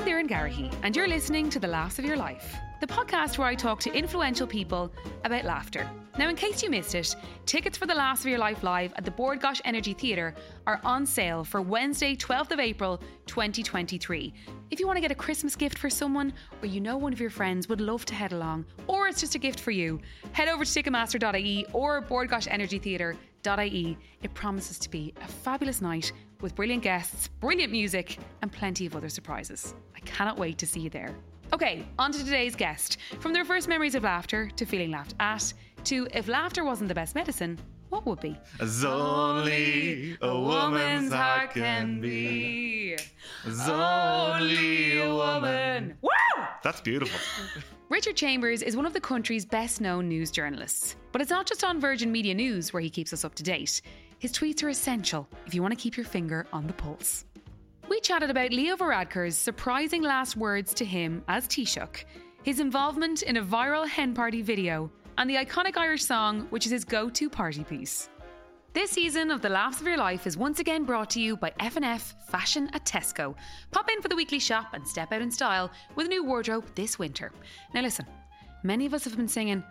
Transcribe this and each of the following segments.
I'm Doireann Garrihy, and you're listening to The Laughs of Your Life, the podcast where I talk to influential people about laughter. Now, in case you missed it, tickets for The Laughs of Your Life live at the Bord Gáis Energy Theatre are on sale for Wednesday, 12th of April 2023. If you want to get a Christmas gift for someone, or you know one of your friends would love to head along, or it's just a gift for you, head over to Ticketmaster.ie or Bord Gáis Energy Theatre.ie. It promises to be a fabulous night with brilliant guests, brilliant music, and plenty of other surprises. I cannot wait to see you there. Okay, on to today's guest. From their first memories of laughter to feeling laughed at to if laughter wasn't the best medicine, what would be? As only a woman's heart can be. As only a woman. Woo! That's beautiful. Richard Chambers is one of the country's best known news journalists. But it's not just on Virgin Media News where he keeps us up to date. His tweets are essential if you want to keep your finger on the pulse. We chatted about Leo Varadkar's surprising last words to him as Taoiseach, his involvement in a viral hen party video, and the iconic Irish song, which is his go to party piece. This season of The Laughs of Your Life is once again brought to you by F&F Fashion at Tesco. Pop in for the weekly shop and step out in style with a new wardrobe this winter. Now listen, many of us have been singing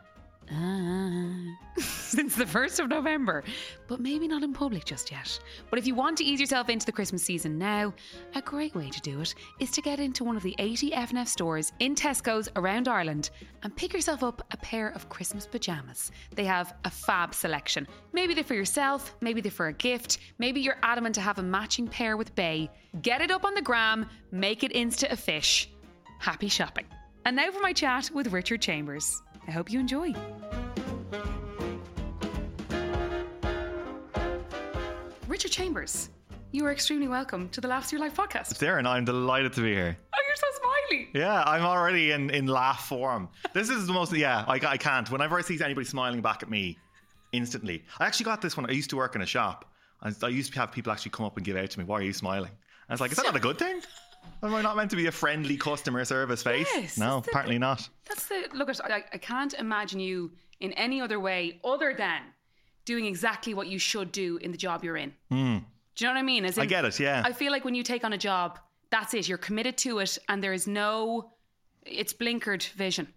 since the 1st of November, but maybe not in public just yet. But if you want to ease yourself into the Christmas season now, a great way to do it is to get into one of the 80 F&F stores in Tesco's around Ireland and pick yourself up a pair of Christmas pajamas. They have a fab selection. Maybe they're for yourself, maybe they're for a gift, maybe you're adamant to have a matching pair with Bay. Get it up on the gram, make it insta a fish. Happy shopping. And now for my chat with Richard Chambers. I hope you enjoy. Richard Chambers, you are extremely welcome to the Laughs Your Life podcast. Doireann, I'm delighted to be here. Oh, you're so smiley. Yeah, I'm already in, in laugh form. This is the most, yeah, I, I can't. Whenever I see anybody smiling back at me, instantly. I actually got this one. I used to work in a shop. I, I used to have people actually come up and give out to me, why are you smiling? I was like, is that not a good thing? Am I not meant to be a friendly customer service face? Yes, no, that's the- apparently not. That's the look. At, I, I can't imagine you in any other way other than doing exactly what you should do in the job you're in. Hmm. Do you know what I mean? As in. I get it, yeah. I feel like when you take on a job, that's it. You're committed to it, and there is no. It's blinkered vision.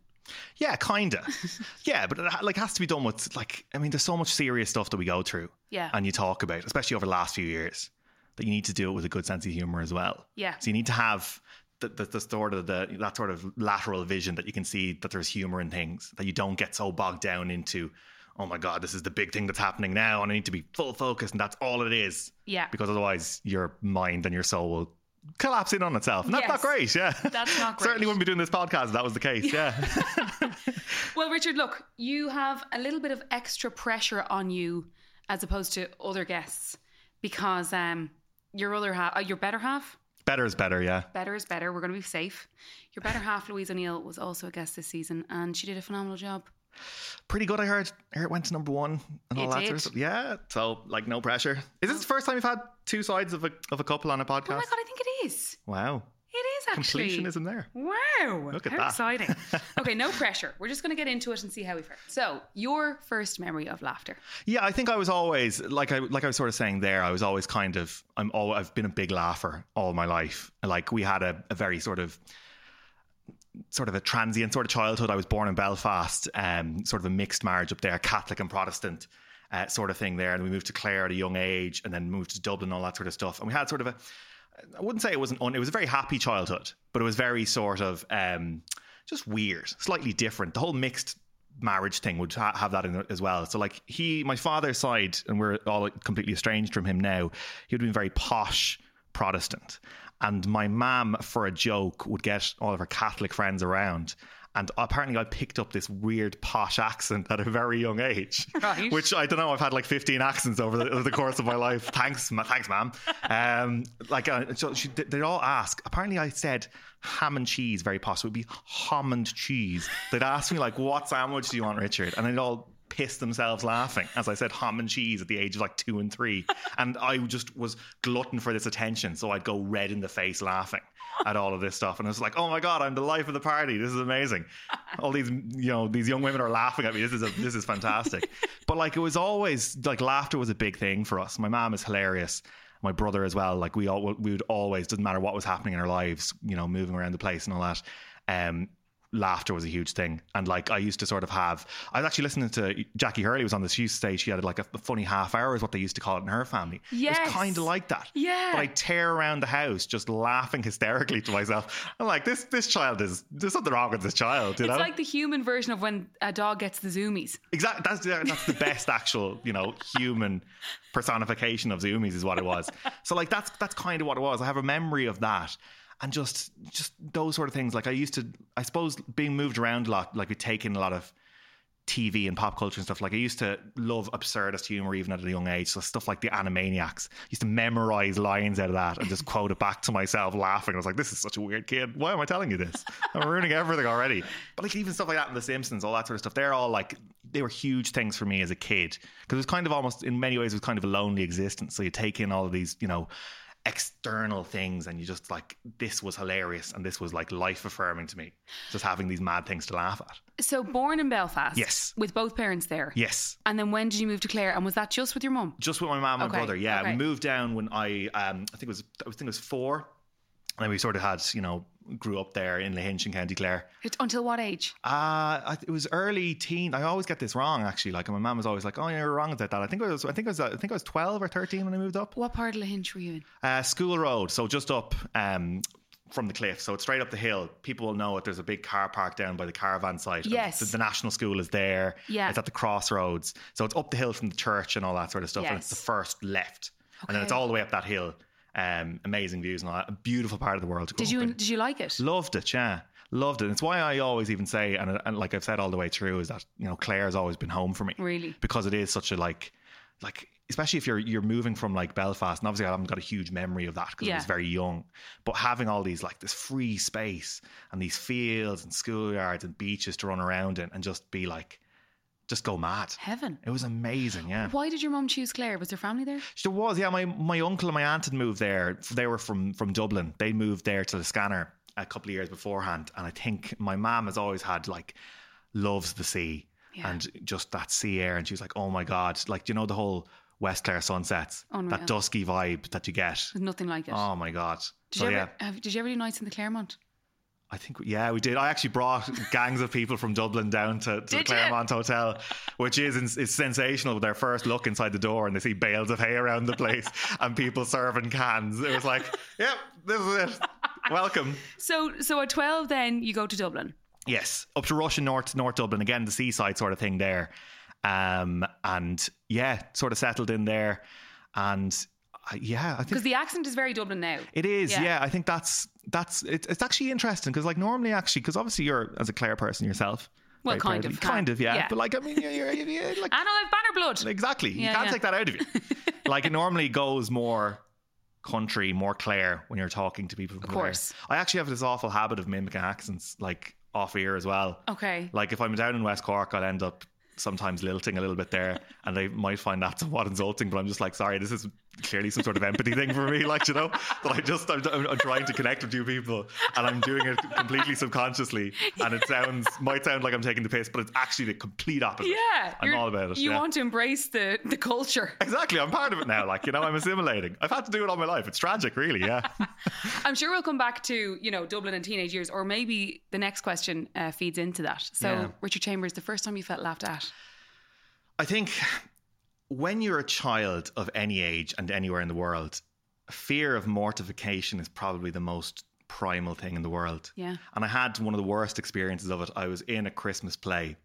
Yeah, kinda. yeah, but it like has to be done with like I mean, there's so much serious stuff that we go through. Yeah. And you talk about, especially over the last few years, that you need to do it with a good sense of humor as well. Yeah. So you need to have the, the, the sort of the that sort of lateral vision that you can see that there's humor in things that you don't get so bogged down into. Oh my god, this is the big thing that's happening now, and I need to be full focus, and that's all it is. Yeah. Because otherwise, your mind and your soul will collapse in on itself, and that's not Yes. great. Yeah. That's not great. Certainly wouldn't be doing this podcast if that was the case. Yeah. Well, Richard, look, you have a little bit of extra pressure on you as opposed to other guests because um, your other half, uh, your better half, better is better. Yeah. better is better. We're going to be safe. Your better half, Louise O'Neill, was also a guest this season, and she did a phenomenal job. pretty good. I heard. I heard it went to number one and all It that did. sort of stuff. Yeah. So like, no pressure. Is this the first time you've had two sides of a of a couple on a podcast? Oh my god, I think it is. Wow. Is actually. Completionism there. Wow. Look at How that. exciting. okay, no pressure. We're just going to get into it and see how we fare. So, your first memory of laughter. Yeah, I think I was always like I like I was sort of saying there. I was always kind of I'm all I've been a big laugher all my life. Like we had a, a very sort of sort of a transient sort of childhood. I was born in Belfast, um, sort of a mixed marriage up there, Catholic and Protestant. Uh, sort of thing there, and we moved to Clare at a young age, and then moved to Dublin, all that sort of stuff. And we had sort of a, I wouldn't say it wasn't, un, it was a very happy childhood, but it was very sort of um, just weird, slightly different. The whole mixed marriage thing would ha- have that in as well. So like he, my father's side, and we're all completely estranged from him now. He would been very posh Protestant, and my mum, for a joke, would get all of her Catholic friends around. And apparently, I picked up this weird posh accent at a very young age, Right. which I don't know. I've had like 15 accents over the, over the course of my life. Thanks, ma- thanks, ma'am. Um, like, uh, so she, they all ask. Apparently, I said ham and cheese very posh. It would be ham and cheese. They'd ask me like, "What sandwich do you want, Richard?" And they'd all piss themselves laughing as I said ham and cheese at the age of like two and three. And I just was glutton for this attention, so I'd go red in the face laughing at all of this stuff. And I was like, "Oh my god, I'm the life of the party. This is amazing." All these, you know, these young women are laughing at me. This is a, this is fantastic. But like, it was always like laughter was a big thing for us. My mom is hilarious. my brother as well. Like we all we would always doesn't matter what was happening in our lives, you know, moving around the place and all that. Um, laughter was a huge thing. And like I used to sort of have, I was actually listening to Jackie Hurley was on this. To say she had like a, a funny half hour is what they used to call it in her family. Yes. It was kind of like that. Yeah. But I tear around the house just laughing hysterically to myself. I'm like, this this child is there's something wrong with this child. You know. It's know, like the human version of when a dog gets the zoomies. exactly. That's that's the best actual you know human personification of zoomies is what it was. So like that's that's kind of what it was. I have a memory of that. And just just those sort of things. Like I used to I suppose being moved around a lot, like we take in a lot of TV and pop culture and stuff. Like I used to love absurdist humor even at a young age. So stuff like the Animaniacs. I used to memorize lines out of that and just quote it back to myself laughing. I was like, this is such a weird kid. Why am I telling you this? I'm ruining everything already. But like even stuff like that in The Simpsons, all that sort of stuff, they're all like they were huge things for me as a kid. Because it was kind of almost in many ways it was kind of a lonely existence. So you take in all of these, you know, external things and you just like this was hilarious and this was like life affirming to me just having these mad things to laugh at So born in Belfast. Yes. With both parents there. yes And then when did you move to Clare? And was that just with your mum? just with my mom and Okay, brother yeah okay. we moved down when i um i think it was i think it was four and we sort of had you know grew up there in Lahinch in County Clare. Until what age? Uh, I, it was early teen. I always get this wrong, actually. Like my mom was always like, "Oh, you're wrong about that." I think I was, I think I was, I think I was twelve or thirteen when I moved up. What part of Lahinch were you in? Uh, School Road, so just up um, from the cliff. So it's straight up the hill. People will know it. There's a big car park down by the caravan site. Yes. The, the National School is there. Yeah. It's at the crossroads. So it's up the hill from the church and all that sort of stuff. Yes. And it's the first left. And then it's all the way up that hill. Um, amazing views and all that. A beautiful part of the world Did you in. did you like it? Loved it, yeah. Loved it. It's why I always even say, and, and like I've said all the way through, is that, you know, Clare's always been home for me Really? because it is such a like like especially if you're you're moving from like Belfast and obviously I haven't got a huge memory of that because I was very young but having all these like this free space and these fields and schoolyards and beaches to run around in and just be like just go mad Heaven. it was amazing yeah Why did your mum choose Clare? Was there family there? there was yeah my my uncle and my aunt had moved there they were from from Dublin they moved there to the scanner a couple of years beforehand and I think my mom has always had like loves the sea Yeah. and just that sea air and she was like oh my god like do you know the whole West Clare sunsets Unreal. that dusky vibe that you get There's nothing like it. oh my god did, so you yeah ever, have, did you ever do nights in the Claremont? I think yeah we did. I actually brought gangs of people from Dublin down to, to the Did you? Claremont Hotel which is is sensational. With their first look inside the door and they see bales of hay around the place and people serving cans. It was like yep this is it. Welcome. So so at 12 then you go to Dublin. Yes, up to Rush in North, North Dublin. Again, the seaside sort of thing there, um, and yeah, sort of settled in there, and yeah, I think Because the accent is very Dublin now. it is. Yeah. Yeah, I think that's that's it, it's actually interesting because like normally actually because obviously you're as a Clare person yourself. Well, kind of, kind of, yeah. yeah. But like, I mean, you're, you're, you're like I know I've banner blood. exactly, you can't yeah. take that out of you. like it normally goes more country, more Clare when you're talking to people. From Of Clare. course. I actually have this awful habit of mimicking accents, like off ear as well. Okay. Like if I'm down in West Cork, I'll end up sometimes lilting a little bit there, and they might find that somewhat insulting. But I'm just like, sorry, this is clearly some sort of empathy thing for me, like you know, that I just I'm, I'm, trying to connect with you people, and I'm doing it completely subconsciously, and it sounds might sound like I'm taking the piss, but it's actually the complete opposite. Yeah. I'm all about it. You yeah. want to embrace the, the culture. Exactly, I'm part of it now. Like you know, I'm assimilating. I've had to do it all my life. It's tragic, really. Yeah. I'm sure we'll come back to, you know, Dublin and teenage years, or maybe the next question uh, feeds into that. So, Yeah. Richard Chambers, the first time you felt laughed at? I think when you're a child of any age and anywhere in the world, fear of mortification is probably the most primal thing in the world. Yeah. And I had one of the worst experiences of it. I was in a Christmas play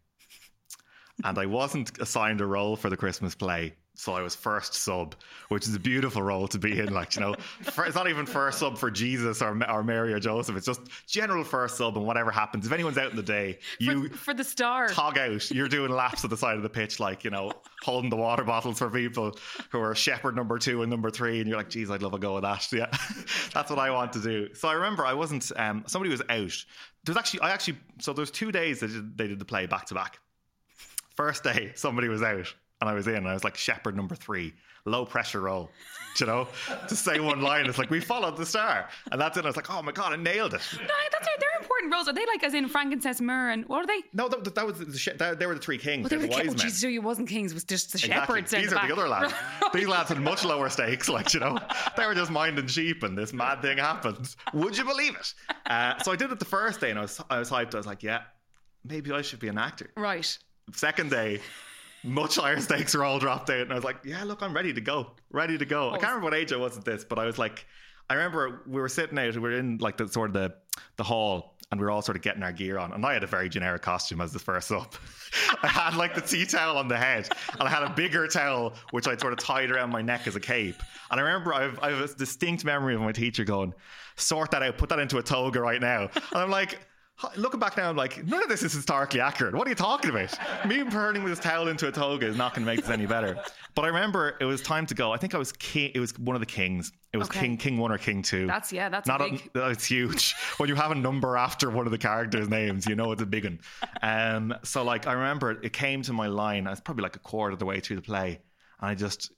and I wasn't assigned a role for the Christmas play. So I was first sub, which is a beautiful role to be in. Like, you know, it's not even first sub for Jesus or, or Mary or Joseph. It's just general first sub and whatever happens. If anyone's out in the day, you for, for the star. tog out. You're doing laps at the side of the pitch, like, you know, holding the water bottles for people who are shepherd number two and number three. And you're like, geez, I'd love a go of that. Yeah. That's what I want to do. So I remember I wasn't, um, somebody was out. There's actually, I actually, so there's two days that they did the play back to back. First day, somebody was out. And I was in, I was like shepherd number three, low pressure role. You know, to say one line, it's like we followed the star, and that's it. I was like, oh my god, I nailed it. No, that's right. They're important roles. Are they like as in frankincense, myrrh, and what are they? No, that, that was the, she- that, they were the three kings. Oh, they were the the wise kings. Oh, men. geez, so it wasn't kings. It was just the Exactly. shepherds. These the are the other lads. These lads had much lower stakes. Like you know, they were just minding sheep, and this mad thing happened. Would you believe it? Uh, so I did it the first day, and I was I was hyped. I was like, yeah, maybe I should be an actor. Right. Second day, much higher stakes were all dropped out, and I was like, yeah, look, I'm ready to go, ready to go. I can't remember what age I was at this, but I was like, I remember we were sitting out, we were in like the sort of the the hall. And we were all sort of getting our gear on. And I had a very generic costume as the first up. I had like the tea towel on the head. And I had a bigger towel, which I'd sort of tied around my neck as a cape. And I remember I've, I have a distinct memory of my teacher going, sort that out, put that into a toga right now. And I'm like, looking back now, I'm like, none of this is historically accurate. What are you talking about? Me turning this towel into a toga is not going to make this any better. But I remember it was time to go. I think I was king. It was one of the kings. It was Okay. King King One or King Two. That's- yeah, that's not big. A, it's huge. when you have a number after one of the characters' names, you know it's a big one. Um, so like I remember it came to my line. I was probably like a quarter of the way through the play, and I just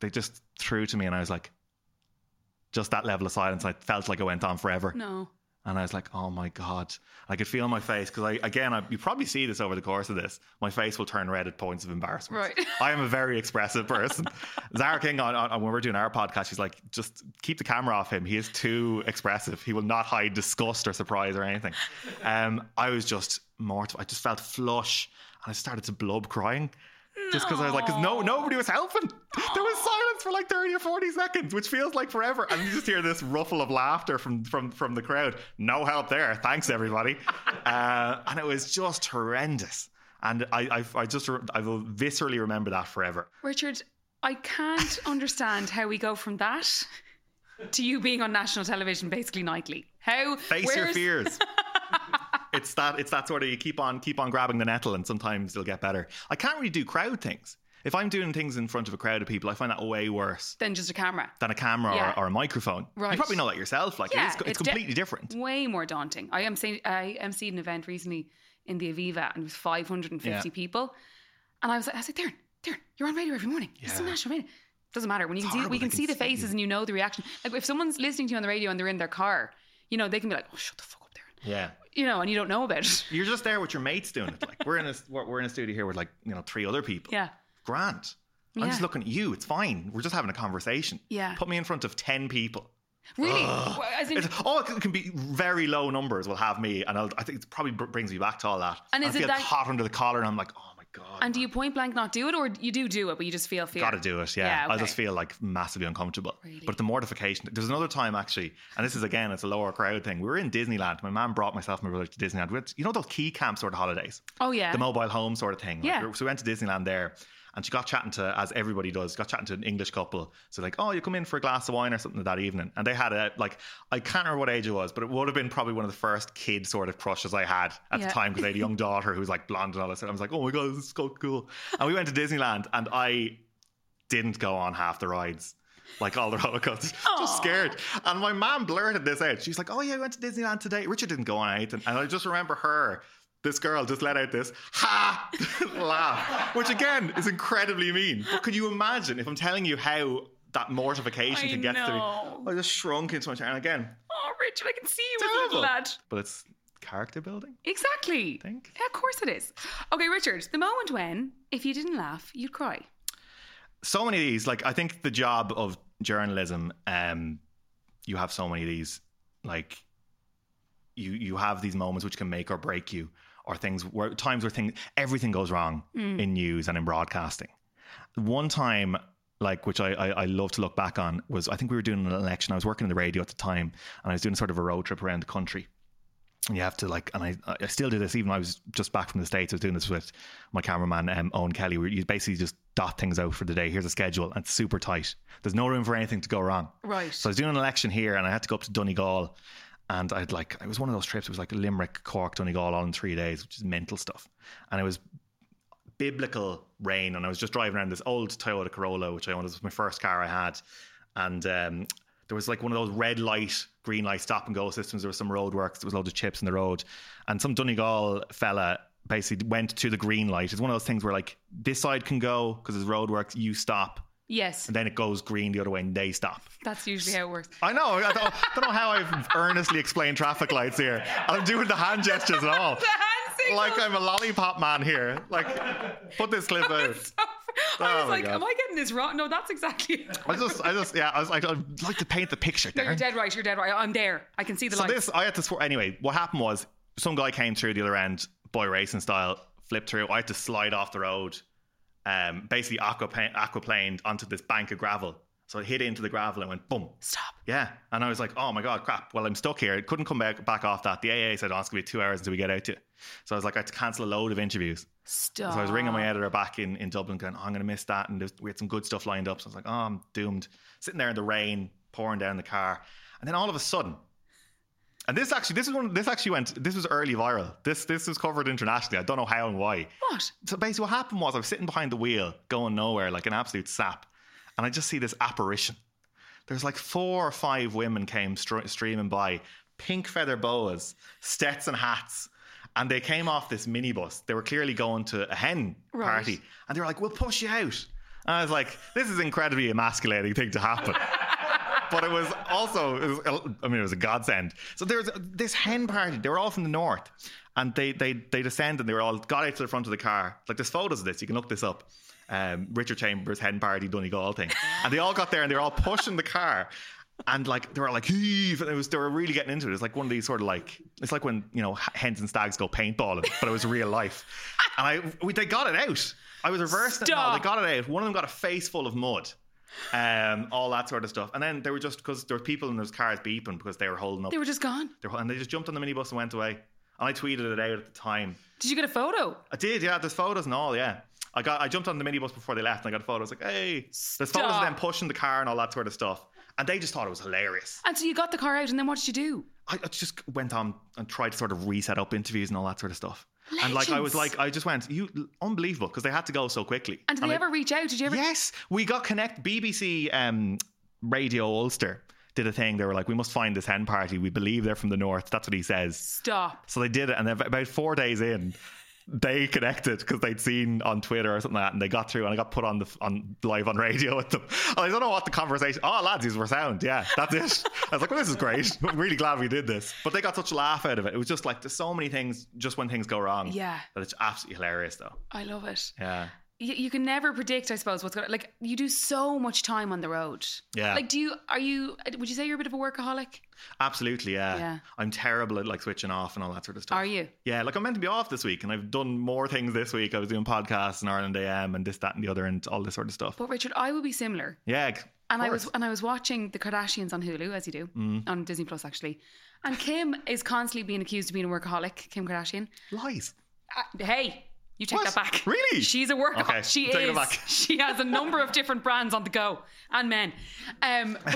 they just threw to me, and I was like, just that level of silence. I felt like it went on forever. No. And I was like, oh my God. I could feel my face because I, again, I, you probably see this over the course of this. My face will turn red at points of embarrassment. Right. I am a very expressive person. Zara King, on, on, when we're doing our podcast, she's like, just keep the camera off him. He is too expressive. He will not hide disgust or surprise or anything. Um, I was just mortified. I just felt flush and I started to blub crying. Just because I was like, because no, nobody was helping. There was silence for like 30 or 40 seconds, which feels like forever. And you just hear this ruffle of laughter from from from the crowd. No help there. Thanks, everybody. Uh, and it was just horrendous. And I, I, I just, I will viscerally remember that forever. Richard, I can't understand how we go from that to you being on national television basically nightly. How Face your fears. it's that, it's that sort of you keep on, keep on grabbing the nettle, and sometimes you'll get better. I can't really do crowd things. If I'm doing things in front of a crowd of people, I find that way worse Than just a camera. than a camera Yeah. or, or a microphone. Right. You probably know that yourself. Like Yeah, it is, it's, it's de- completely different. Way more daunting. I am saying I emceed an event recently in the Aviva and it was 550 Yeah. people. And I was like, I was like, Doireann, Doireann, you're on radio every morning. Yeah. national radio. Doesn't matter. When you It's can see we can see can the see you. faces and you know the reaction. Like if someone's listening to you on the radio and they're in their car, you know, they can be like, Oh, shut the fuck up, Doireann. Yeah. You know, and you don't know about it. You're just there with your mates doing it. Like we're in a we're we're in a studio here with like you know three other people. Yeah. Grant. I'm Yeah. just looking at you. It's fine. We're just having a conversation. Yeah. Put me in front of ten people. Really? As in, oh, it can be very low numbers. Will have me, and I'll, I think it probably brings me back to all that. And I is it feel that- hot under the collar, and I'm like, oh god. and do you point blank not do it or you do do it, but you just feel fear? Got to do it, yeah. Yeah, I just feel like massively uncomfortable. Really? But the mortification. There's another time actually, and this is again, it's a lower crowd thing. We were in Disneyland. My mum brought myself and my brother to Disneyland. We had- you know those key camp sort of holidays, Oh, yeah. the mobile home sort of thing. Like, Yeah. so we went to Disneyland there. And she got chatting to, as everybody does, got chatting to an English couple. So like, oh, you come in for a glass of wine or something that evening. And they had a like, I can't remember what age it was, but it would have been probably one of the first kid sort of crushes I had at Yeah. the time because I had a young daughter who was like blonde and all this. And I was like, oh my god, this is so cool. And we went to Disneyland, and I didn't go on half the rides. Like all the roller coasters, just scared. And my mom blurted this out. She's like, "Oh yeah, I went to Disneyland today." Richard didn't go on anything, and I just remember her. This girl just let out this ha laugh, which again is incredibly mean. But could you imagine if I'm telling you how that mortification I can get to me? I just shrunk into my chair, and again, Oh, Richard, I can see you as a terrible. little lad. But it's character building. Exactly. think. Yeah, of course it is. Okay, Richard, the moment when, if you didn't laugh, you'd cry. so many of these like i think the job of journalism um you have so many of these like you you have these moments which can make or break you or things where times where things everything goes wrong in news and in broadcasting one time like which I, I I love to look back on was I think we were doing an election I was working in the radio at the time and I was doing sort of a road trip around the country and you have to like, and I, I still do this. Even I was just back from the states. I was doing this with my cameraman, um, Owen Kelly. Where you basically just dot things out for the day. Here's a schedule, and it's super tight. There's no room for anything to go wrong. Right. So I was doing an election here, and I had to go up to Donegal, and I'd like it was one of those trips. It was like Limerick, Cork, Donegal, all in three days, which is mental stuff. And it was biblical rain, and I was just driving around this old Toyota Corolla, which I owned. It was my first car I had, and um, there was like one of those red light, green light stop and go systems. There was some road works. There was loads of chips in the road, and some Donegal fella basically went to the green light. It's one of those things where like this side can go because there's roadworks. You stop, Yes, and then it goes green the other way, and they stop. that's usually how it works. I know. I don't, don't know how I've earnestly explained traffic lights here. I'm doing the hand gestures and all. The hand signal. Like I'm a lollipop man here. Like, put this clip out. I was Oh my like, God. am I getting this wrong? No, that's exactly it. I just, I just, yeah, I was like, I'd like to paint the picture No, you're dead right. You're dead right. I'm there. I can see the So lights. this, I had to swear. Anyway, what happened was some guy came through the other end, boy racing style, flipped through. I had to slide off the road, um, basically aquaplane, aquaplaned onto this bank of gravel. So I hit into the gravel and went boom. Stop. Yeah, and I was like, "Oh my god, crap! Well, I'm stuck here. I couldn't come back back off that." The AA said, "Oh, it's gonna be two hours until we get out to." you." So I was like, I had to cancel a load of interviews. Stop. So I was ringing my editor back in, in Dublin, going, oh, "I'm gonna miss that," and we had some good stuff lined up. So I was like, "Oh, I'm doomed." Sitting there in the rain, pouring down the car, and then all of a sudden, and this actually, this is one. This actually went. This was early viral. This this was covered internationally. I don't know how and why. What? So basically, what happened was I was sitting behind the wheel, going nowhere, like an absolute sap, and I just see this apparition. There's like four or five women came str- streaming by, pink feather boas, Stetson hats, and they came off this minibus. They were clearly going to a hen Right. party, and they were like, "We'll push you out." And I was like, "This is an incredibly emasculating thing to happen." but it was also, it was, I mean, it was a godsend. So there was this hen party. They were all from the north, and they they they descended. And They were all got out to the front of the car. Like there's photos of this. You can look this up. Um, Richard Chambers hen party Donegal thing, and they all got there and they were all pushing the car. And like they were like heave, and it was they were really getting into it. It's like one of these sort of like it's like when you know hens and stags go paintballing, but it was real life. And I we, they got it out. I was reversing it. and all. They got it out. One of them got a face full of mud um, all that sort of stuff. And then they were just because there were people and there's cars beeping because they were holding up, They were just gone. they were- and they just jumped on the minibus and went away. And I tweeted it out at the time. Did you get a photo? I did, yeah. There's photos and all, yeah. I got I jumped on the minibus before they left and I got a photo. I was like, hey, there's photos of them pushing the car and all that sort of stuff. And they just thought it was hilarious. And so you got the car out, and then what did you do? I, I just went on and tried to sort of reset up interviews and all that sort of stuff. And like I was like, I just went, you unbelievable because they had to go so quickly. And did they I- ever reach out? Did you ever? Yes, we got connect. BBC um, Radio Ulster did a thing. They were like, "We must find this hen party. We believe they're from the north." That's what he says. Stop. So they did it, and about four days in, they connected because they'd seen on Twitter or something like that, and they got through, and I got put on the on live on radio with them. And I don't know what the conversation. Oh, lads, these were sound. Yeah, that's it. I was like, well, this is great. I'm really glad we did this. But they got such a laugh out of it. It was just like there's so many things just when things go wrong. Yeah. that it's absolutely hilarious though. I love it. Yeah. You, you can never predict, I suppose, what's going. to Like you do so much time on the road. Yeah. Like, do you? Are you? Would you say you're a bit of a workaholic? Absolutely, yeah. Yeah. I'm terrible at like switching off and all that sort of stuff. Are you? Yeah, like I'm meant to be off this week, and I've done more things this week. I was doing podcasts and Ireland AM and this, that, and the other, and all this sort of stuff. But Richard, I would be similar. Yeah, And I was and I was watching the Kardashians on Hulu, as you do, on Disney Plus actually. And Kim is constantly being accused of being a workaholic. Kim Kardashian. lies. Uh, hey, you take What? that back. Really? She's a workaholic. Okay, she is. She has a number of different brands on the go and men. Um,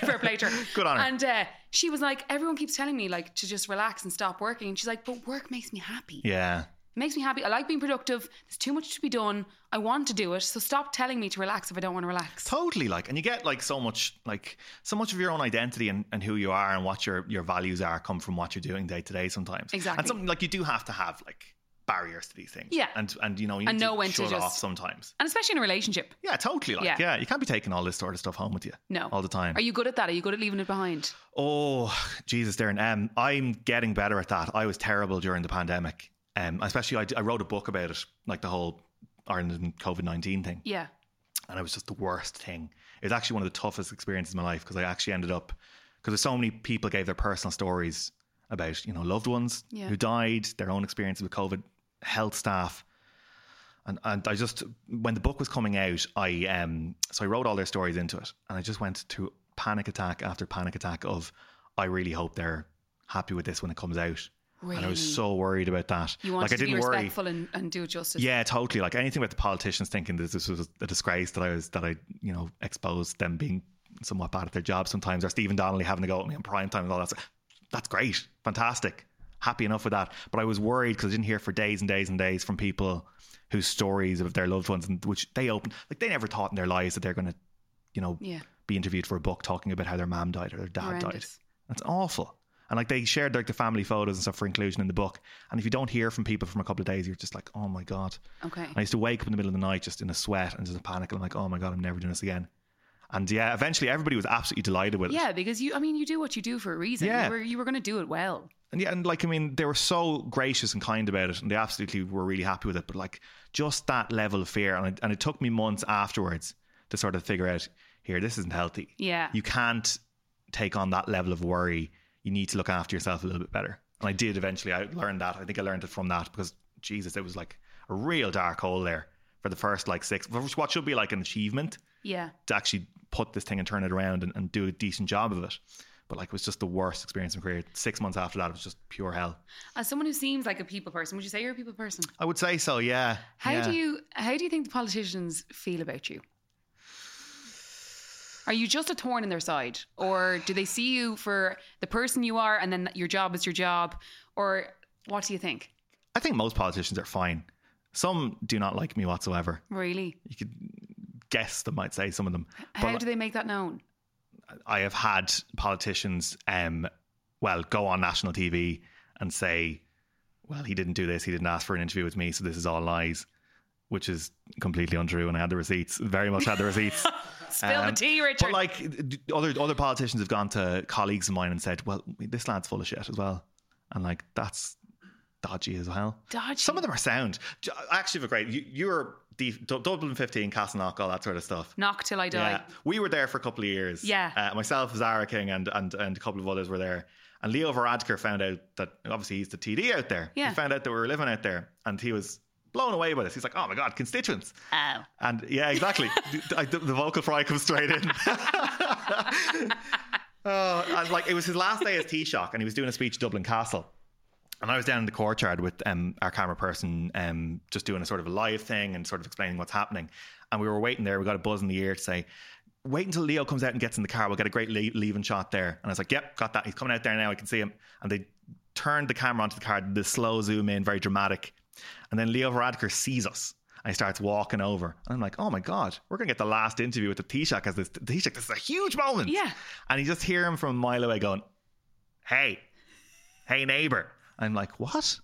fair play to her. Good on her. And uh, she was like, everyone keeps telling me like to just relax and stop working, and she's like, but work makes me happy. Yeah, It makes me happy. I like being productive. There's too much to be done. I want to do it. So stop telling me to relax if I don't want to relax. totally. Like, and you get like so much, like so much of your own identity and, and who you are and what your your values are come from what you're doing day to day. Sometimes, Exactly. And something like you do have to have like barriers to these things. Yeah. and and you know you And know to when to shut just- off sometimes. And especially in a relationship. Yeah, totally. Like, yeah. Yeah. you can't be taking all this sort of stuff home with you. No. all the time. Are you good at that? Are you good at leaving it behind? Oh, Jesus, Doireann. Um, I'm getting better at that. I was terrible during the pandemic. Um, especially I, I wrote a book about it, like the whole Ireland and COVID nineteen thing, Yeah. and it was just the worst thing. It was actually one of the toughest experiences in my life because I actually ended up because there's so many people gave their personal stories about you know loved ones Yeah. who died, their own experiences with COVID, health staff. And, and I just when the book was coming out, I um so I wrote all their stories into it, and I just went to panic attack after panic attack of I really hope they're happy with this when it comes out. And I was so worried about that. You want like I to be didn't worry. respectful and, and do it justice. Yeah, totally. Like anything about the politicians thinking that this was a disgrace that I was that I you know exposed them being somewhat bad at their job sometimes, or Stephen Donnelly having to go at me on prime time and all that. stuff. That's great, fantastic, happy enough with that. But I was worried because I didn't hear for days and days and days from people whose stories of their loved ones and which they opened like they never thought in their lives that they're going to, you know, Yeah. be interviewed for a book talking about how their mom died or their dad died. That's awful. And like they shared like the family photos and stuff for inclusion in the book. And if you don't hear from people from a couple of days, you're just like, oh my god. Okay. I used to wake up in the middle of the night just in a sweat and just a panic. And I'm like, oh my god, I'm never doing this again. And yeah, eventually everybody was absolutely delighted with it. Yeah, because you, I mean, you do what you do for a reason. Yeah. You were, you were going to do it well. And yeah, and like I mean, they were so gracious and kind about it, and they absolutely were really happy with it. But like just that level of fear, and it, and it took me months afterwards to sort of figure out here, this isn't healthy. Yeah. You can't take on that level of worry. You need to look after yourself a little bit better. And I did eventually. I learned that. I think I learned it from that because Jesus, it was like a real dark hole there for the first like six. What should be like an achievement Yeah. to actually put this thing and turn it around and, and do a decent job of it. But like it was just the worst experience in my career. Six months after that, it was just pure hell. As someone who seems like a people person, would you say you're a people person? I would say so. Yeah. How yeah. do you how do you think the politicians feel about you? Are you just a thorn in their side, or do they see you for the person you are, and then your job is your job, or what do you think? I think most politicians are fine. Some do not like me whatsoever. Really, You could guess them might say some of them. how But do they make that known? I have had politicians, um, well, go on national TV and say, "Well, he didn't do this. He didn't ask for an interview with me, so this is all lies," which is completely untrue. And I had the receipts. Very much had the receipts. Spill the Um, tea, Richard. But like other other politicians have gone to colleagues of mine and said, "Well, this lad's full of shit as well," and like that's dodgy as well. Dodgy. Some of them are sound. I actually have a great. You, you're D- Dublin 15, Castleknock, all that sort of stuff. Knock till I die. Yeah, we were there for a couple of years. Yeah. uh, myself, Zara King, and and and a couple of others were there. And Leo Varadkar found out that obviously he's the TD out there. Yeah. He found out that we were living out there, and he was blown away by this. He's like, "Oh my god, constituents!" Oh. And yeah, exactly. the, the, the vocal fry comes straight in. oh, and like it was his last day as Taoiseach, and he was doing a speech at Dublin Castle. And I was down in the courtyard with um, our camera person, um, just doing a sort of a live thing and sort of explaining what's happening. And we were waiting there. We got a buzz in the ear to say, "Wait until Leo comes out and gets in the car. We'll get a great le- leaving shot there." And I was like, "Yep, got that. He's coming out there now. I can see him." And they turned the camera onto the car, the slow zoom in, very dramatic. And then Leo Varadkar sees us. And he starts walking over. And I'm like, oh my God, we're going to get the last interview with the Taoiseach as this Taoiseach. This is a huge moment. Yeah. And you just hear him from a mile away going, hey, hey, neighbor. I'm like, what?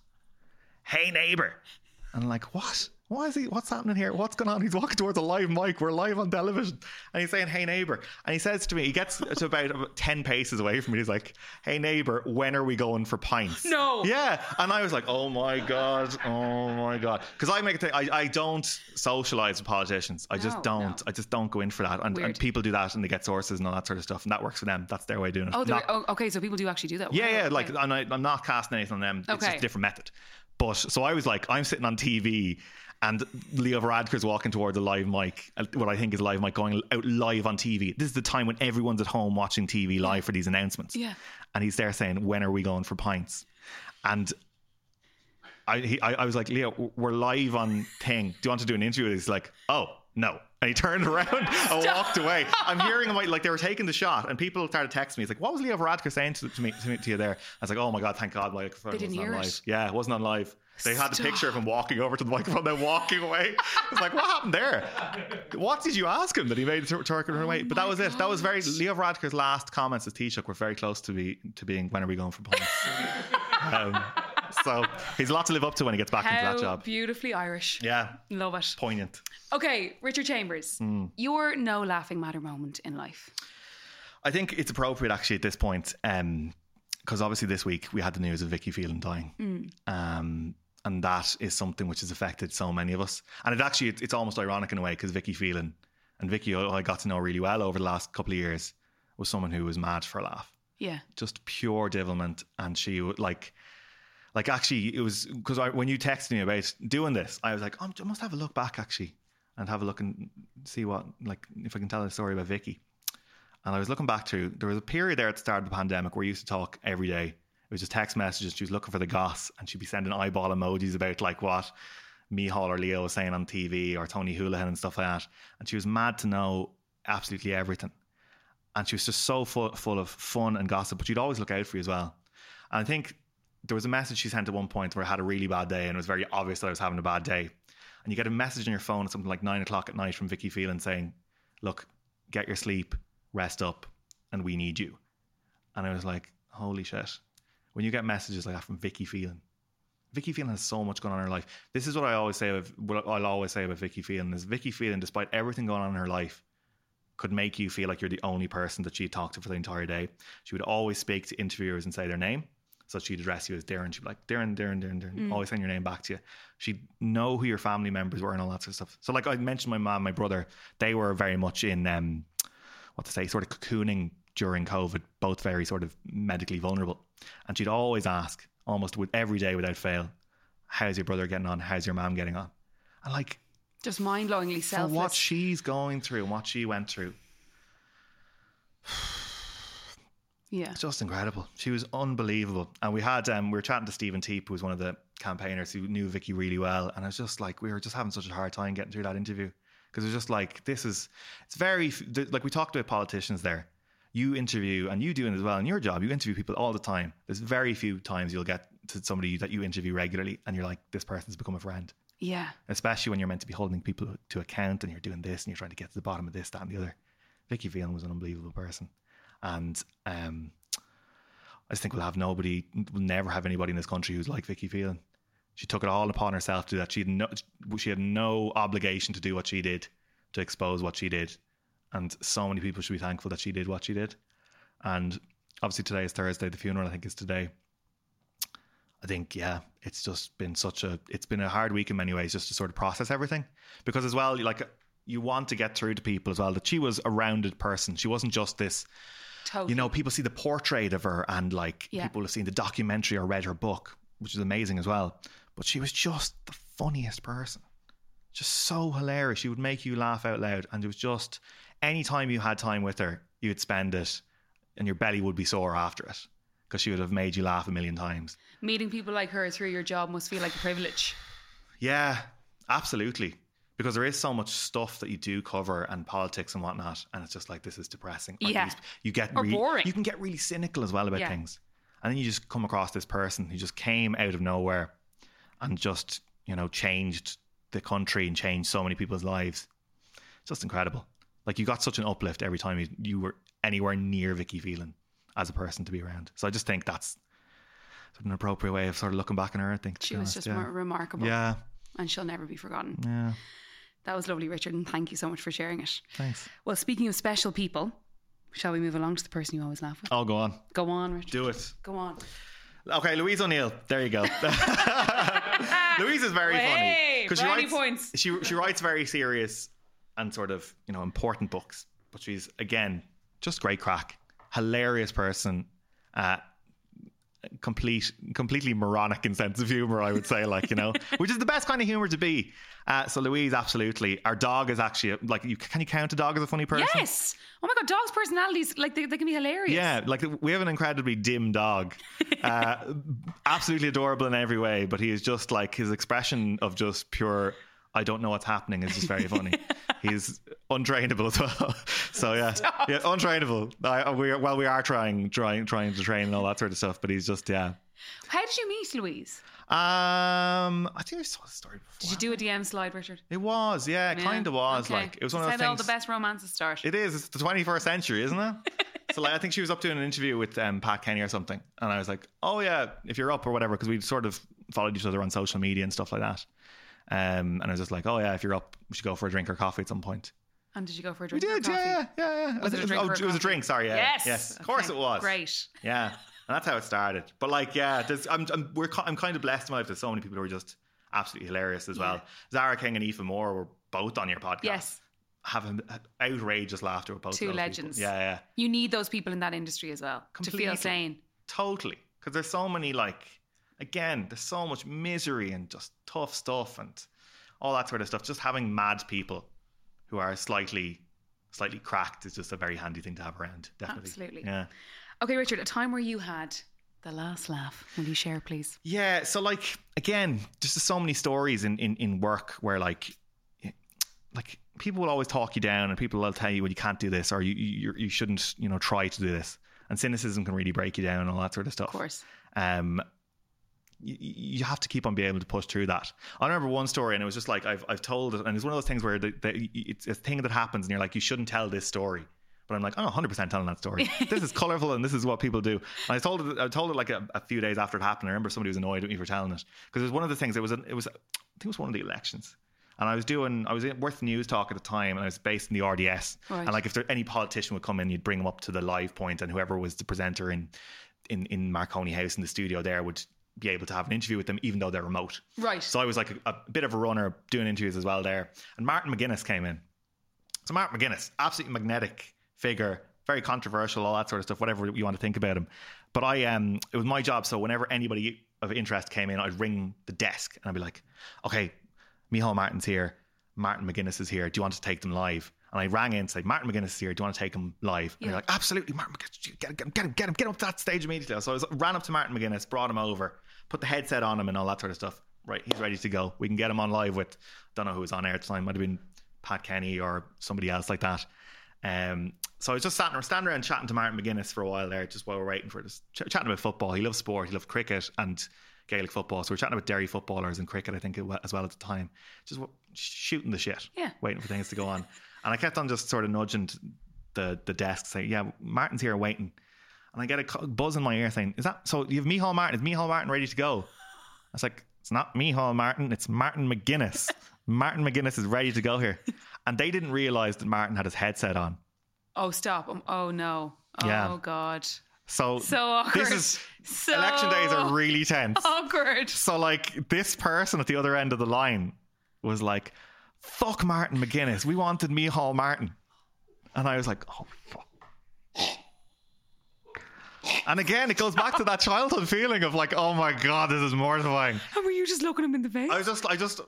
Hey, neighbor. And I'm like, what? Why is he? What's happening here? What's going on? He's walking towards a live mic. We're live on television. And he's saying, hey, neighbor. And he says to me, he gets to about, 10 paces away from me. He's like, hey, neighbor, when are we going for pints? No. Yeah. And I was like, oh my God. Oh my God. Because I make a thing, I, I don't socialize with politicians. I just don't. no. I just don't go in for that. And, and people do that and they get sources and all that sort of stuff. And that works for them. That's their way of doing it. Oh, Not- oh, okay. So people do actually do that. yeah, yeah. Like, and I, I'm not casting anything on them. Okay. It's just a different method. But so I was like, I'm sitting on TV and Leo Varadkar's walking towards a live mic, what I think is a live mic, going out live on TV. This is the time when everyone's at home watching TV live for these announcements. Yeah. And he's there saying, When are we going for pints? And I, he, I, I was like, Leo, we're live on thing. Do you want to do an interview? He's like, Oh, no. And he turned around and walked away. I'm hearing him like they were taking the shot, and people started texting me. It's like, "What was Leo Varadkar saying to, to me to, me, to you there?" I was like, "Oh my god, thank God, my microphone They wasn't on live." it. Yeah, it wasn't on live. They had the Stop. picture of him walking over to the microphone, then walking away. It's like, what happened there? What did you ask him that he made to Turk and away? But that Oh was it. That was very. Leo Varadkar's last comments as Taoiseach were very close to be to being when are we going for points? um, so he's a lot to live up to when he gets back into that job. beautifully Irish. Yeah, Love it. poignant. Okay, Richard Chambers, Hmm. your no laughing matter moment in life. I think it's appropriate actually at this point, because obviously this week we had the news of Vicky Phelan dying, um, and that is something which has affected so many of us. And it actually it's, it's almost ironic in a way because Vicky Phelan and Vicky, I got to know really well over the last couple of years, was someone who was mad for a laugh, Yeah. just pure devilment, and she would like. Like actually, it was because when you texted me about doing this, I was like, oh, I must have a look back actually, and have a look and see what like if I can tell a story about Vicky. And I was looking back through, there was a period there at the start of the pandemic where we used to talk every day. It was just text messages. She was looking for the goss and she'd be sending eyeball emojis about like what Micheál or Leo was saying on TV or Tony Holohan and stuff like that. And she was mad to know absolutely everything. And she was just so full, full of fun and gossip, but she'd always look out for you as well. And I think there was a message she sent at one point where I had a really bad day and it was very obvious that I was having a bad day. And you get a message on your phone at something like nine o'clock at night from Vicky Phelan saying, Look, get your sleep, rest up, and we need you. And I was like, Holy shit. when you get messages like that from Vicky Phelan. Vicky Phelan has so much going on in her life. This is what I always say. About, what I'll always say about Vicky Phelan is Vicky Phelan, despite everything going on in her life, could make you feel like you're the only person that she talked to for the entire day. She would always speak to interviewers and say their name. So she'd address you as Doireann. She'd be like, Doireann, Doireann, Doireann, Doireann. Always send your name back to you. She'd know who your family members were and all that sort of stuff. So, like I mentioned, my mom, my brother, they were very much in, um, what to say, sort of cocooning during COVID, both very sort of medically vulnerable. And she'd always ask, almost with every day without fail, how's your brother getting on? How's your mom getting on? And like, Just mind blowingly for what she's going through and what she went through, yeah. It's just incredible. She was unbelievable. And we had um, we were chatting to Stephen Teap, who was one of the campaigners who knew Vicky really well. And I was just like, we were just having such a hard time getting through that interview because it was just like, this is it's very like we talked about politicians there. You interview and you do it as well in your job. You interview people all the time. There's very few times you'll get to somebody that you interview regularly and you're like, this person's become a friend. Yeah. Especially when you're meant to be holding people to account and you're doing this and you're trying to get to the bottom of this, that, and the other. Vicky Phelan was an unbelievable person. And um, I just think we'll have nobody, we'll never have anybody in this country who's like Vicky Phelan. She took it all upon herself to do that. She had no, she had no obligation to do what she did, to expose what she did. And so many people should be thankful that she did what she did. And obviously today is Thursday. The funeral, I think, is today. I think, yeah, it's just been such a, it's been a hard week in many ways just to sort of process everything. Because as well, like, you want to get through to people as well that she was a rounded person. She wasn't just this, Totally. you know, people see the portrait of her and like Yeah. people have seen the documentary or read her book, which is amazing as well. But she was just the funniest person. Just so hilarious. She would make you laugh out loud. And it was just anytime you had time with her, you would spend it and your belly would be sore after it because she would have made you laugh a million times. Meeting people like her through your job must feel like a privilege. Yeah, absolutely. Because there is so much stuff that you do cover and politics and whatnot, and it's just like this is depressing. Or Yeah. you get Or really, boring. You can get really cynical as well about Yeah. things, and then you just come across this person who just came out of nowhere and just you know changed the country and changed so many people's lives. It's just incredible. Like you got such an uplift every time you, you were anywhere near Vicky Phelan as a person to be around. So I just think that's sort of an appropriate way of sort of looking back on her. I think She was honest, just yeah. remarkable. yeah, And she'll never be forgotten. yeah. That was lovely, Richard, and thank you so much for sharing it. Thanks. Well, speaking of special people, shall we move along to the person you always laugh with? I'll go on. Go on, Richard. Do it. Go on. Okay, Louise O'Neill. There you go. Louise is very Hey, funny she writes points. she she writes very serious and sort of you know important books, but she's again just great crack, hilarious person, uh, complete completely moronic in sense of humor. I would say, like you know, which is the best kind of humor to be. Uh, so Louise, absolutely. Our dog is actually like you. Can you count a dog as a funny person? Yes. Oh my God, dogs' personalities, like, they, they can be hilarious. Yeah, like we have an incredibly dim dog, uh, absolutely adorable in every way. But he is just like his expression of just pure. I don't know what's happening is just very funny. He's untrainable as well. So yeah, yeah, untrainable. I, we are, well, we are trying, trying, trying to train and all that sort of stuff. But he's just yeah. How did you meet Louise? Um, I think I saw the story before. Did you do a DM slide, Richard? It was, yeah, it Yeah. kind of was. Okay. Like it was one of those things. all the best romances start. It is. It's the 21st century, isn't it? so like, I think she was up doing an interview with um, Pat Kenny or something, and I was like, "Oh yeah, if you're up or whatever," because we sort of followed each other on social media and stuff like that. Um, and I was just like, "Oh yeah, if you're up, we should go for a drink or coffee at some point." and did you go for a We drink? or did, coffee? yeah, yeah, yeah. Was it a drink oh, it was a drink. Sorry, yeah, Yes. yes, of course it was. Great. Yeah, and that's how it started. But like, yeah, there's, I'm, I'm, we're, I'm kind of blessed in my life. There's so many people who are just absolutely hilarious as well. Zara King and Aoife Moore were both on your podcast. Yes. having outrageous laughter with both of Two those people. legends. Yeah, yeah. You need those people in that industry as well to Completely. feel sane. Totally. Because there's so many, like, again, there's so much misery and just tough stuff and all that sort of stuff. Just having mad people who are slightly, slightly cracked is just a very handy thing to have around. Definitely. Absolutely. Yeah. Okay, Richard, a time where you had the last laugh. Will you share, please? Yeah. So, like, again, just so many stories in, in, in work where, like, like people will always talk you down and people will tell you, well, you can't do this or you, you, you shouldn't, you know, try to do this. And cynicism can really break you down and all that sort of stuff. Of course. um, you, you have to keep on being able to push through that. I remember one story, and it was just like I've I've told it, and it's one of those things where the, the, it's a thing that happens, and you're like, you shouldn't tell this story, But I'm like, oh, 100% telling that story. this is colorful and this is what people do. And I told it, I told it like a, a few days after it happened. I remember somebody was annoyed at me for telling it because it was one of the things. It was, a, it was, I think it was one of the elections. And I was doing, I was in Worth News Talk at the time, and I was based in the RDS. Right. And like, if there any politician would come in, you'd bring them up to the live point, and whoever was the presenter in, in in Marconi House in the studio there would be able to have an interview with them, even though they're remote. Right. So I was like a, a bit of a runner doing interviews as well there. And Martin McGuinness came in. So Martin McGuinness, absolutely magnetic figure, very controversial, all that sort of stuff, whatever you want to think about him. But I um it was my job, so whenever anybody of interest came in, I'd ring the desk and I'd be like, Okay, Micheál Martin's here, Martin McGuinness is here. Do you want to take them live? And I rang in and said, Martin McGuinness is here. Do you want to take him live? And Yeah. they're like, absolutely, Martin McGuinness. Get him, get him, get him, get him, get him up to that stage immediately. So I was, ran up to Martin McGuinness, brought him over, put the headset on him and all that sort of stuff. Right, he's ready to go. We can get him on live with, don't know who was on air at the time. Might have been Pat Kenny or somebody else like that. Um, so I was just sat, standing around chatting to Martin McGuinness for a while there, just while we're waiting for this, ch- chatting about football. He loves sport, he loved cricket and Gaelic football. So we're chatting about Derry footballers and cricket, I think, as well at the time. Just w- shooting the shit, Yeah. waiting for things to go on. And I kept on just sort of nudging the the desk, saying, "Yeah, Martin's here waiting." And I get a buzz in my ear saying, "Is that so? You have Micheál Martin? Is Micheál Martin ready to go?" I was like, "It's not Micheál Martin. It's Martin McGuinness. Martin McGuinness is ready to go here." And they didn't realize that Martin had his headset on. Oh, stop. Um, oh, no. Oh, Yeah. God. So, So awkward. this is So election days are really tense. awkward. So like this person at the other end of the line was like, "Fuck Martin McGuinness. We wanted Micheál Martin," and I was like, "Oh fuck." And again, it goes back to that childhood feeling of like, "Oh my god, this is mortifying." And were you just looking him in the face? I was just, I just,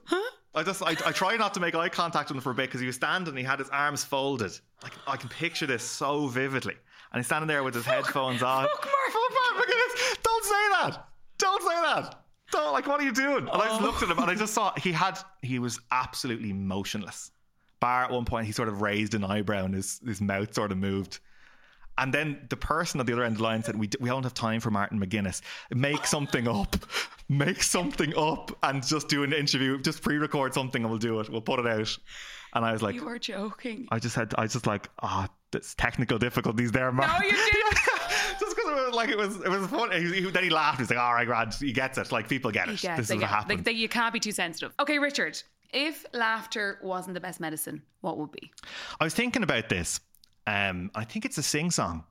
I just, I, I tried not to make eye contact with him for a bit because he was standing, and he had his arms folded. Like I can picture this so vividly, and he's standing there with his headphones on. fuck Martin. Fuck Martin McGuinness! Don't say that! Don't say that! Don't like. What are you doing? And I just oh. looked at him, and I just saw he had, he was absolutely motionless. Bar at one point, he sort of raised an eyebrow, and his his mouth sort of moved. And then the person at the other end of the line said, "We d- we don't have time for Martin McGuinness. Make something up, make something up, and just do an interview. Just pre-record something, and we'll do it. We'll put it out." And I was like, you were joking. I just had, I was just like, ah, there's technical difficulties there, Mark. No, you didn't. just because it was like it was, it was fun. He, he- then he laughed. He's like, "All right, Grant, he gets it. Like people get it. Yeah, this is what happened." Like, you can't be too sensitive. Okay, Richard. If laughter wasn't the best medicine, what would be? I was thinking about this. Um, I think it's a sing song.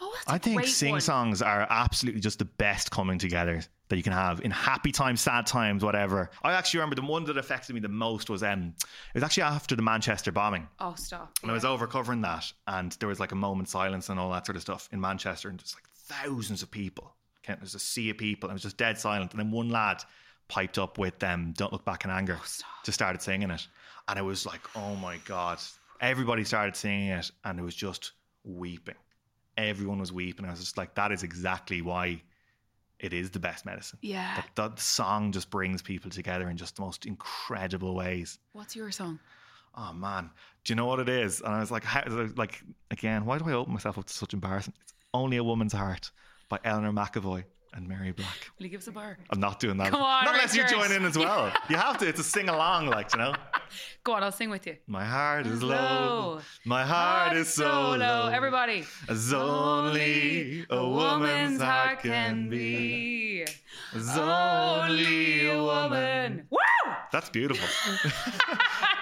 Oh, that's a I think sing songs are absolutely just the best coming together that you can have in happy times, sad times, whatever. I actually remember the one that affected me the most was um, it was actually after the Manchester bombing. Oh, stop. And I was over covering that, and there was like a moment silence and all that sort of stuff in Manchester, and just like thousands of people. Kent, There's a sea of people, and it was just dead silent. And then one lad piped up with them, "Don't Look Back in Anger," just started singing it, and it was like, oh my god! Everybody started singing it, and it was just weeping. Everyone was weeping. I was just like, that is exactly why it is the best medicine. Yeah. That, that song just brings people together in just the most incredible ways What's your song? oh man, do you know what it is? And I was like, how, like again, why do I open myself up to such embarrassment? It's only a woman's heart by Eleanor McEvoy and Mary Black. Will you give us a bar? I'm not doing that. Come on, not unless you join in as well. You have to. It's a sing along, like you know. Go on, I'll sing with you. My heart is low. Low. My heart is so low. Everybody. As only a woman's heart can be. As only a woman. Woo! That's beautiful.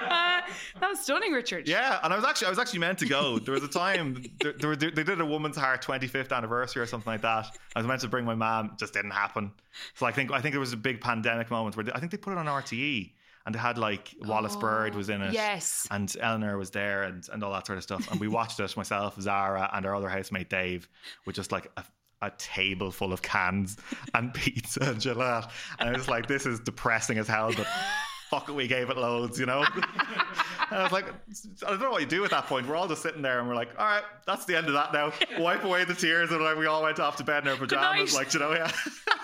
that was stunning, Richard. Yeah, and I was actually I was actually meant to go. There was a time there, there they did a Woman's Heart 25th anniversary or something like that. I was meant to bring my mom, just didn't happen. So I think I think there was a big pandemic moment where they, I think they put it on RTE and they had like Wallace Bird was in it. Yes. And Eleanor was there and, and all that sort of stuff. And we watched it myself, Zara, and our other housemate Dave with just like a, a table full of cans and pizza and gelato. And I was like, this is depressing as hell, but fuck it, we gave it loads, you know? and I was like, I don't know what you do at that point. We're all just sitting there and we're like, all right, that's the end of that now. Wipe away the tears. And like, we all went off to bed in our pajamas, like, you know, yeah.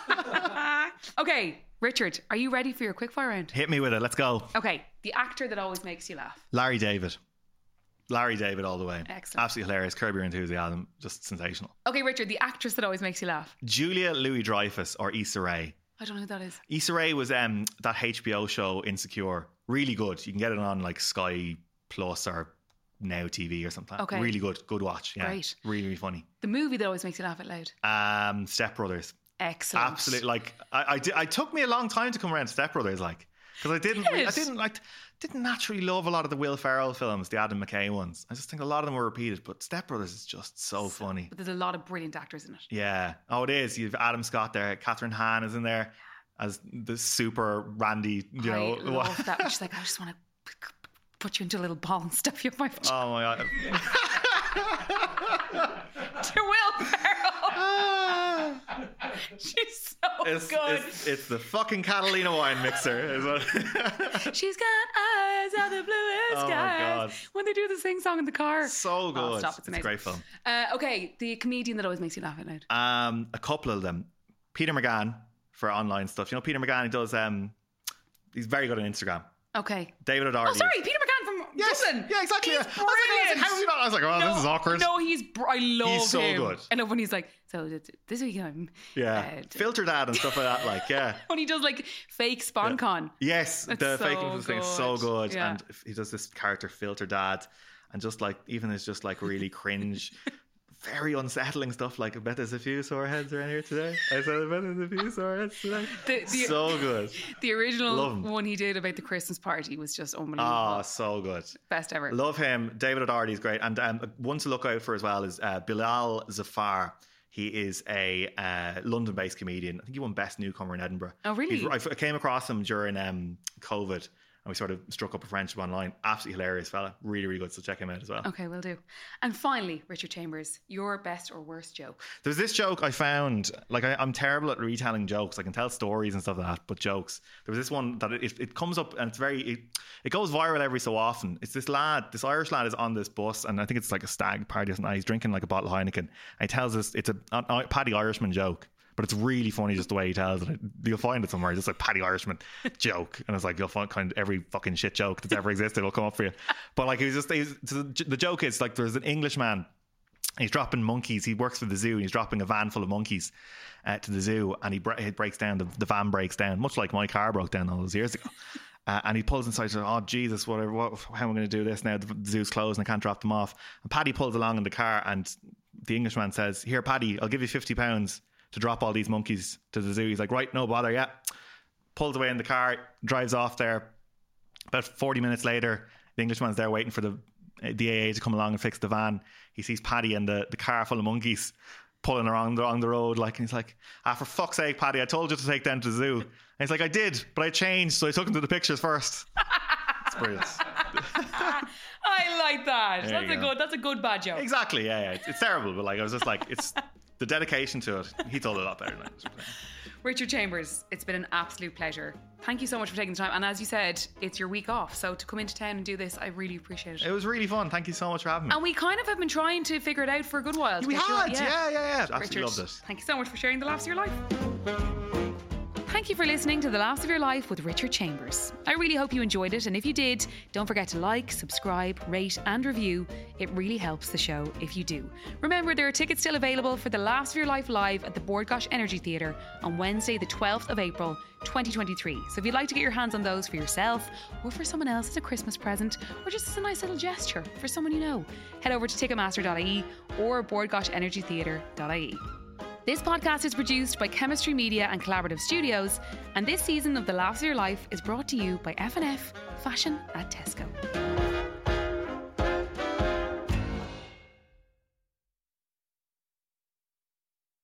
okay, Richard, are you ready for your quickfire round? Hit me with it. Let's go. Okay, the actor that always makes you laugh. Larry David. Larry David all the way. Excellent. Absolutely hilarious. Curb your enthusiasm. Just sensational. Okay, Richard, the actress that always makes you laugh. Julia Louis Dreyfus or Issa Rae. I don't know who that is. Issa Rae was um that HBO show Insecure. Really good. You can get it on like Sky Plus or Now TV or something. Okay. Really good. Good watch. Yeah. Great. Really, really funny. The movie that always makes you laugh out loud. Um, Step Brothers. Excellent. Absolutely. Like I, I, di- I took me a long time to come around to Step Brothers, like because I didn't, Did I didn't like, didn't naturally love a lot of the Will Ferrell films, the Adam McKay ones. I just think a lot of them were repeated, but Step Brothers is just so funny. But there's a lot of brilliant actors in it. Yeah. Oh, it is. You've Adam Scott there. Kathryn Hahn is in there as the super Randy. You know. I love that. She's like, I just want to put you into a little ball and stuff you in my vagina. Oh my god. to Will Ferrell. She's so It's, good. it's, it's the fucking Catalina wine mixer. She's got eyes of the bluest Oh my skies. God. When they do the sing song in the car. so good. Oh, stop, it's it's a amazing. great film. Uh, okay, the comedian that always makes you laugh out loud. Um, a couple of them. Peter McGann for online stuff. You know, Peter McGann. He does. Um, he's very good on Instagram. Okay. David O'Doherty. Oh, sorry, Peter Yes. Dublin. Yeah, exactly. He's yeah. I was like, I was like, brilliant. how is he not? I was like, oh, this is awkward. No, he's. Br- I love He's so him. good. Love when he's like, so this week I'm. yeah, uh, filter dad and stuff like that. Like, yeah. when he does like fake SponCon. Yes, That's the so fake thing is so good. Yeah. and he does this character filter dad, and just like even is just like really cringe, very unsettling stuff. Like I bet there's a few sore heads around here today. I said I bet there's a few sore heads today. The- the- so good. The original one he did about the Christmas party was just unbelievable. Ah, so good. Best ever. Love him. David O'Doherty is great, and um, one to look out for as well is uh, Bilal Zafar. He is a uh, London-based comedian. I think he won Best Newcomer in Edinburgh. Oh, really? He's- I came across him during um, COVID, and we sort of struck up a friendship online. Absolutely hilarious fella. Really, really good. So check him out as well. Okay, we'll do. And finally, Richard Chambers, your best or worst joke. There's this joke I found. Like I, I'm terrible at retelling jokes. I can tell stories and stuff like that, but jokes. There was this one that it, it comes up and it's very. It, it goes viral every so often. It's this lad. This Irish lad is on this bus, and I think it's like a stag party. or something. He's drinking like a bottle of Heineken. And he tells us it's a, a, a Paddy Irishman joke. But it's really funny just the way he tells it. You'll find it somewhere. Just like Paddy Irishman joke, and it's like you'll find kind of every fucking shit joke that's ever existed will come up for you. But like he was just he's, the joke is like there's an Englishman he's dropping monkeys. He works for the zoo and he's dropping a van full of monkeys uh, to the zoo. And he, bre- it breaks down, the, the van breaks down, much like my car broke down all those years ago. Uh, and he pulls inside, says, Oh, Jesus, whatever, what, how am I going to do this now? The, the zoo's closed and I can't drop them off. And Paddy pulls along in the car and the Englishman says, Here, Paddy, I'll give you £50 to drop all these monkeys to the zoo. He's like, Right, no bother, yeah. Pulls away in the car, drives off there. About 40 minutes later, the Englishman's there waiting for the the AA to come along and fix the van. He sees Paddy and the, the car full of monkeys pulling around along the road. Like, and he's like, ah, for fuck's sake, Paddy, I told you to take them to the zoo. And he's like, I did, but I changed, so I took them to the pictures first. It's brilliant. I like that. There That's a go. good. That's a good bad joke. exactly, yeah, yeah. It's, it's terrible, but like, I was just like, it's the dedication to it. He told it a lot better than I was. Richard Chambers, it's been an absolute pleasure. Thank you so much for taking the time. And as you said, it's your week off, so to come into town and do this, I really appreciate it. It was really fun. Thank you so much for having me. And we kind of have been trying to figure it out for a good while. we get you- had, yeah, yeah, yeah. Absolutely Richard, loved it. thank you so much for sharing the laughs of your life. Thank you for listening to The Laughs of Your Life with Richard Chambers. I really hope you enjoyed it, and if you did, don't forget to like, subscribe, rate, and review. It really helps the show if you do. Remember, there are tickets still available for The Laughs of Your Life live at the Bord Gáis Energy Theatre on Wednesday, the 12th of April, 2023. So if you'd like to get your hands on those for yourself or for someone else as a Christmas present, or just as a nice little gesture for someone you know, head over to ticketmaster.ie or bordgaisenergytheatre.ie. This podcast is produced by Chemistry Media and Collaborative Studios, and this season of The Laughs of Your Life is brought to you by F&F Fashion at Tesco.